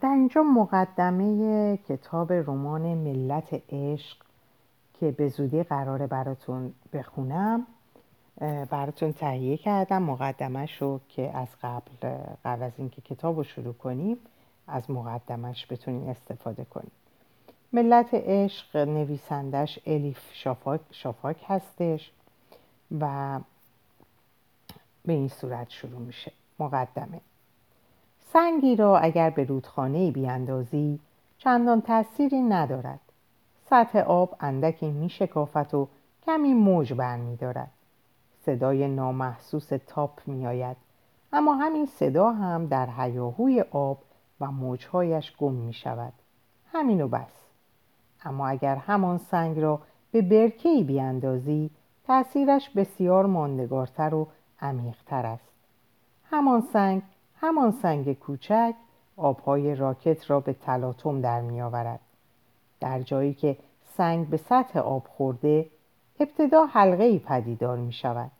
در اینجا مقدمه کتاب رمان ملت عشق که به زودی قراره براتون بخونم براتون تهیه کردم. مقدمش رو که از قبل قبل از اینکه کتاب رو شروع کنیم از مقدمش بتونیم استفاده کنیم ملت عشق نویسندش الیف شافاک, شافاک هستش و به این صورت شروع میشه. مقدمه. سنگی را اگر به رودخانه بیاندازی چندان تأثیری ندارد. سطح آب اندکی می شکافت و کمی موج برمیدارد. صدای نامحسوس تاپ می آید اما همین صدا هم در هیاهوی آب و موجهایش گم می شود همین و بس. اما اگر همان سنگ را به برکهی بیاندازی تأثیرش بسیار ماندگارتر و عمیقتر است. همان سنگ همان سنگ کوچک آبهای راکت را به تلاطم در می آورد. در جایی که سنگ به سطح آب خورده ابتدا حلقه ای پدیدار می شود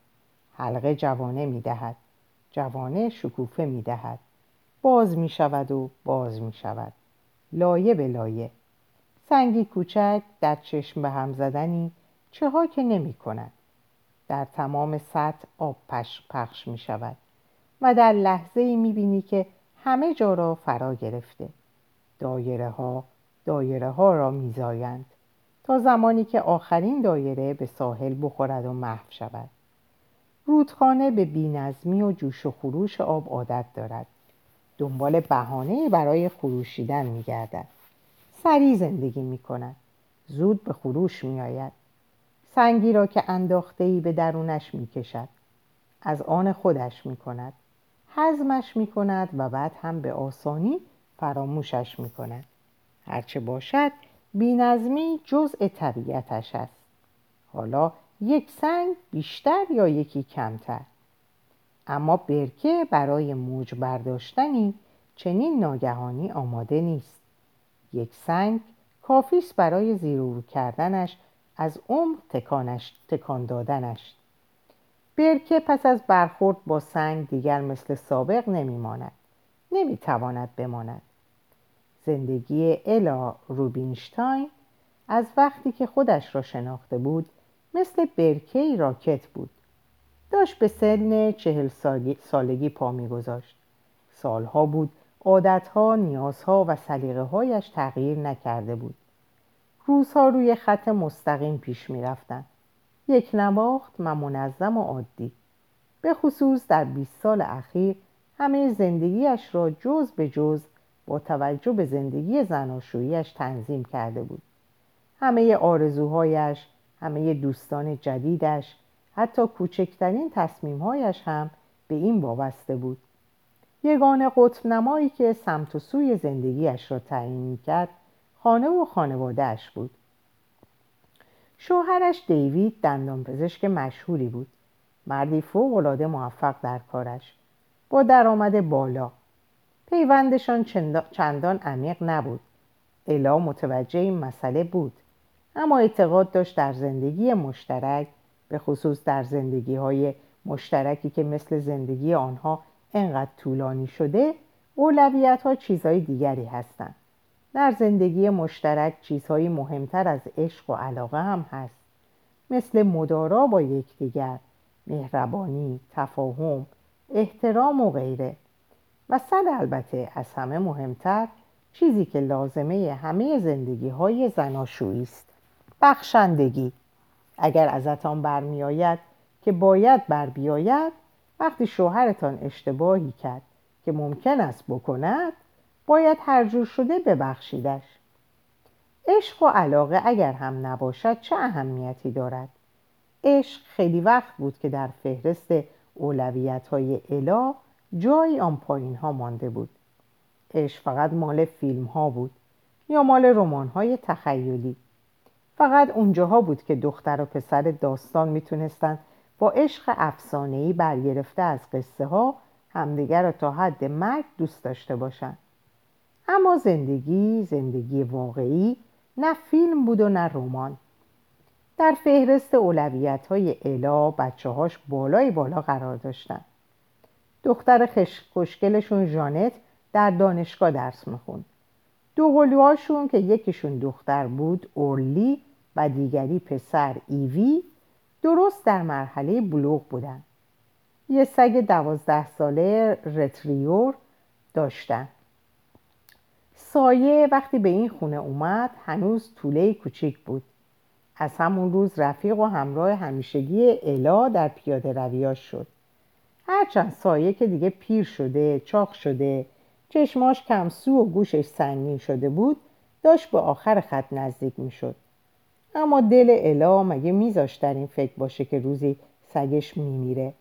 حلقه جوانه می دهد جوانه شکوفه می دهد باز می شود و باز می شود لایه به لایه. سنگی کوچک در چشم به هم زدنی چه ها که نمی کند در تمام سطح آب پخش می شود و در لحظه ای می بینی که همه جا را فرا گرفته. دایره ها دایره ها را میزایند تا زمانی که آخرین دایره به ساحل بخورد و محو شود. رودخانه به بینظمی و جوش و خروش آب عادت دارد. دنبال بهانه برای خروشیدن میگردد. سریع زندگی می کند زود به خروش می آید سنگی را که انداخته ای به درونش می کشد از آن خودش می کند حزمش می کند و بعد هم به آسانی فراموشش می کند هرچه باشد بینظمی جزء طبیعتش است. حالا یک سنگ بیشتر یا یکی کمتر. اما برکه برای موج برداشتنی چنین ناگهانی آماده نیست. یک سنگ کافیست برای زیر کردنش از عمر تکانش تکان دادنش. برکه پس از برخورد با سنگ دیگر مثل سابق نمیماند. نمی‌تواند بماند. زندگی الا روبینشتاین از وقتی که خودش را شناخته بود مثل برکه راکت بود. داشت به سن چهل سالگی پا میگذاشت. سالها بود عادتها، نیازها و سلیقه هایش تغییر نکرده بود. روزها روی خط مستقیم پیش می رفتن. یک نواخت و منظم و عادی. به خصوص در 20 سال اخیر همه زندگیش را جز به جز با توجه به زندگی زناشوییش تنظیم کرده بود. همه آرزوهایش همه دوستان جدیدش حتی کوچکترین تصمیمهایش هم به این وابسته بود. یگانه قطب نمایی که سمت و سوی زندگیش را تعیین کرد خانه و خانوادهش بود. شوهرش دیوید دندان پزشک مشهوری بود. مردی فوق موفق در کارش. با درآمد بالا. پیوندشان چندان عمیق نبود. الا متوجه این مسئله بود. اما اعتقاد داشت در زندگی مشترک به خصوص در زندگی های مشترکی که مثل زندگی آنها انقدر طولانی شده اولویت ها چیزهای دیگری هستند. در زندگی مشترک چیزهایی مهمتر از عشق و علاقه هم هست. مثل مدارا با یکدیگر مهربانی تفاهم احترام و غیره. و صد البته از همه مهمتر چیزی که لازمه همه زندگی های زناشویی است بخشندگی. اگر ازتان برمیآید که باید بر بیاید وقتی شوهرتان اشتباهی کرد که ممکن است بکند باید هر جور شده ببخشیدش. عشق و علاقه اگر هم نباشد چه اهمیتی دارد؟ عشق خیلی وقت بود که در فهرست اولویت های اله جایی آن پایین ها مانده بود. عشق فقط مال فیلم ها بود یا مال رمان های تخیلی. فقط اونجاها بود که دختر و پسر داستان می‌تونستند با عشق افسانه‌ای برگرفته از قصه ها همدیگر را تا حد مرگ دوست داشته باشند اما زندگی زندگی واقعی نه فیلم بود و نه رمان. در فهرست اولویت های الا بچه هاش بالای بالا قرار داشتن. دختر خوشگلشون جانت در دانشگاه درس می‌خوند. دو قلوهاشون که یکیشون دختر بود اورلی و دیگری پسر ایوی درست در مرحله بلوغ بودن. یه سگ دوازده ساله رتریور داشتن. سایه وقتی به این خونه اومد هنوز طوله کوچیک بود. از همون روز رفیق و همراه همیشگی الا در پیاده رویاش شد. هرچند سایه که دیگه پیر شده چاق شده چشماش کمسو و گوشش سنگین شده بود داشت به آخر خط نزدیک می‌شد. اما دل الا مگه میذاش در این فکر باشه که روزی سگش میمیره؟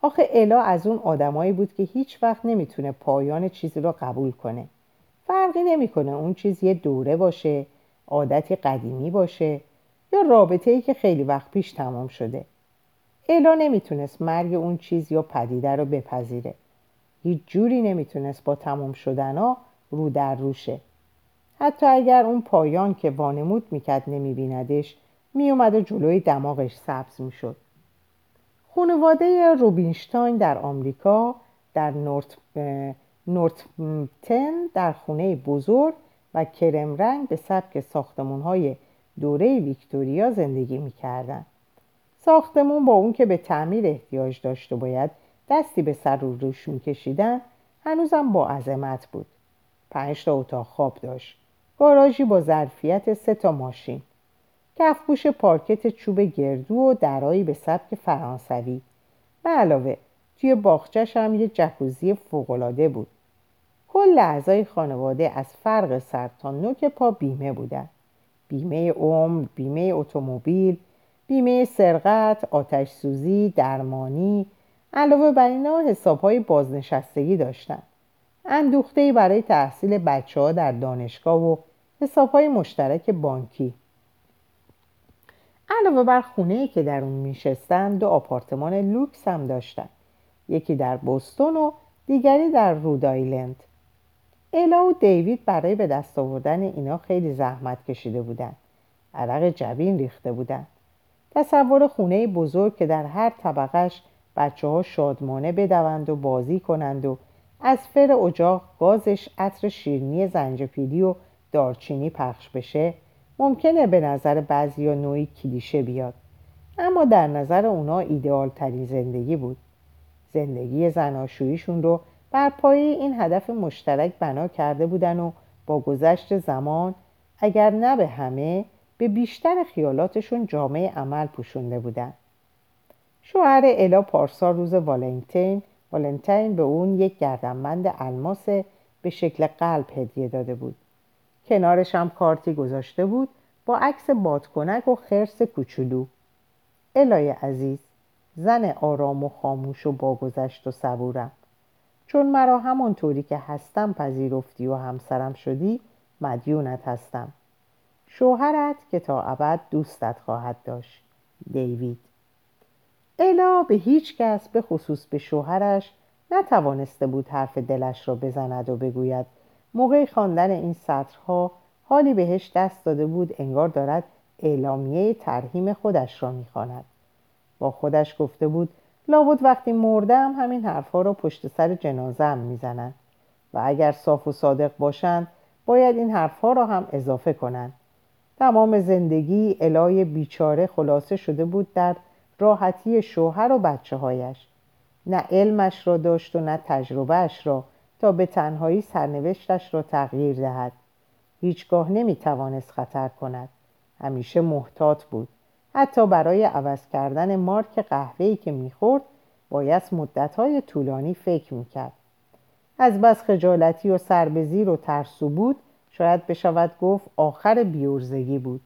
آخه الا از اون آدمایی بود که هیچ وقت نمی‌تونه پایان چیزی رو قبول کنه. فرقی نمی‌کنه. اون چیز یه دوره باشه عادتی قدیمی باشه یا رابطه ای که خیلی وقت پیش تمام شده. الا نمی‌تونست مرگ اون چیز یا پدیده رو بپذیره. هیچ جوری نمی‌تونست با تمام شدنا رو در روشه. حتی اگر اون پایان که وانمود می‌کرد نمیبیندش میومد و جلوی دماغش سبز می‌شد. خانواده روبینشتاین در آمریکا در نورت نورتمتن در خونه بزرگ و کرم رنگ به سبک ساختمون های دوره ویکتوریا زندگی می‌کردن ساختمون با اون که به تعمیر احتیاج داشت و باید دستی به سر رو روش میکشیدن هنوزم با عظمت بود. پنج تا اتاق خواب داشت. گاراژی با ظرفیت سه تا ماشین. کفپوش پارکت چوب گردو و درایی به سبک فرانسوی. به علاوه توی باغچش هم یه جکوزی فوقالعاده بود. کل اعضای خانواده از فرق سر تا نوک پا بیمه بودن. بیمه عمر، بیمه اتومبیل، بیمه سرقت، آتش سوزی، درمانی علاوه بر اینا حسابهای بازنشستگی داشتن. اندوخته برای تحصیل بچه ها در دانشگاه و حسابهای مشترک بانکی. علاوه بر خونه که در اون میشستن دو آپارتمان لوکس هم داشتن. یکی در بوستون و دیگری در رودایلند الا و دیوید برای به دست آوردن اینا خیلی زحمت کشیده بودن. عرق جبین ریخته بودن. تصور خونه بزرگ که در هر طبقش بچه ها شادمانه بدوند و بازی کنند و از فر اجاق گازش عطر شیرنی زنجپیلی و دارچینی پخش بشه ممکنه به نظر بعضی یا نوعی کلیشه بیاد. اما در نظر اونا ایدئال ترین زندگی بود. زندگی زناشوییشون رو بر پایه این هدف مشترک بنا کرده بودن و با گذشت زمان اگر نه به همه به بیشتر خیالاتشون جامعه عمل پوشونده بودن. شوهر الا پارسا روز والنتین والنتین به اون یک گردنبند الماس به شکل قلب هدیه داده بود. کنارش هم کارتی گذاشته بود با عکس بادکنک و خرس کوچولو. الای عزیز زن آرام و خاموش و باگذشت و صبورم. چون مرا همانطوری که هستم پذیرفتی و همسرم شدی مدیونت هستم. شوهرت که تا ابد دوستت خواهد داشت. دیوید. الا به هیچ کس به خصوص به شوهرش نتوانسته بود حرف دلش را بزند و بگوید. موقع خواندن این سطرها حالی بهش دست داده بود انگار دارد اعلامیه ترهیم خودش را می‌خواند. با خودش گفته بود لابد وقتی مردم همین حرفها را پشت سر جنازم می‌زنند و اگر صاف و صادق باشند باید این حرفها را هم اضافه کنند تمام زندگی الای بیچاره خلاصه شده بود در راحتی شوهر و بچه هایش نه علمش را داشت و نه تجربهش را تا به تنهایی سرنوشتش را تغییر دهد. هیچگاه نمی توانست خطر کند. همیشه محتاط بود. حتی برای عوض کردن مارک قهوه‌ای که می‌خورد باید مدتهای طولانی فکر می‌کرد. از بس خجالتی و سربزیر و ترسو بود شاید بشود گفت آخر بیورزگی بود.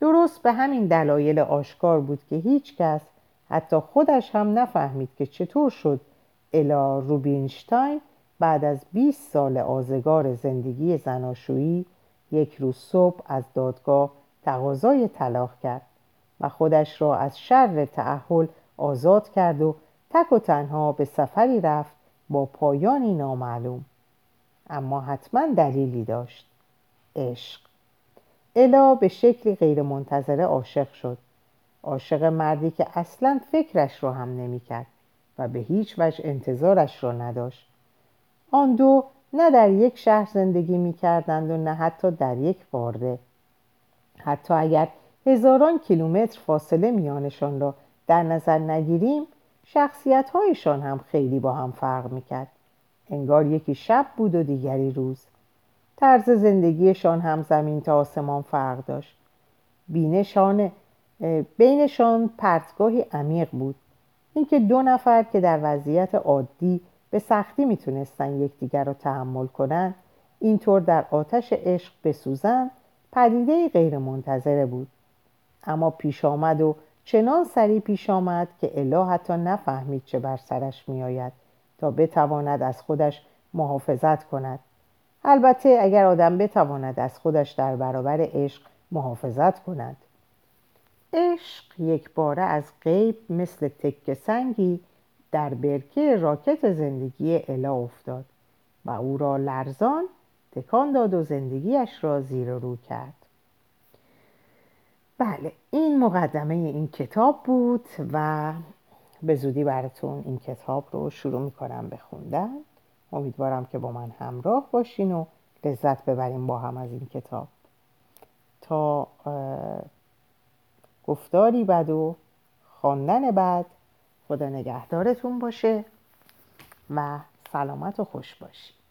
درست به همین دلایل آشکار بود که هیچ کس حتی خودش هم نفهمید که چطور شد الا روبینشتاین بعد از 20 سال آزگار زندگی زناشویی یک روز صبح از دادگاه تقاضای طلاق کرد. و خودش را از شر تعهل آزاد کرد و تک و تنها به سفری رفت با پایانی نامعلوم. اما حتما دلیلی داشت. عشق. الا به شکلی غیرمنتظره عاشق شد. عاشق مردی که اصلا فکرش را هم نمی‌کرد و به هیچ وجه انتظارش را نداشت. آن دو نه در یک شهر زندگی می کردند و نه حتی در یک بارده حتی اگر هزاران کیلومتر فاصله میانشان را در نظر نگیریم شخصیت هایشان هم خیلی با هم فرق می‌کرد. انگار یکی شب بود و دیگری روز. طرز زندگیشان هم زمین تا آسمان فرق داشت. بینشان بینشان پرتگاهی عمیق بود. اینکه دو نفر که در وضعیت عادی به سختی می‌تونستن یکدیگر را تحمل کنند اینطور در آتش عشق بسوزند پدیده غیر منتظره بود. اما پیش آمد و چنان سریع پیش آمد که اله حتی نفهمید چه بر سرش میآید تا بتواند از خودش محافظت کند. البته اگر آدم بتواند از خودش در برابر عشق محافظت کند. عشق یک باره از غیب مثل تک سنگی در برکه راکت زندگی الا افتاد و او را لرزان تکان داد و زندگیش را زیر رو کرد. بله این مقدمه این کتاب بود و به زودی براتون این کتاب رو شروع می‌کنم بخوندن امیدوارم که با من همراه باشین و لذت ببریم با هم از این کتاب. تا گفتاری بد و خواندن بعد خدا نگهدارتون باشه و سلامت و خوش باشید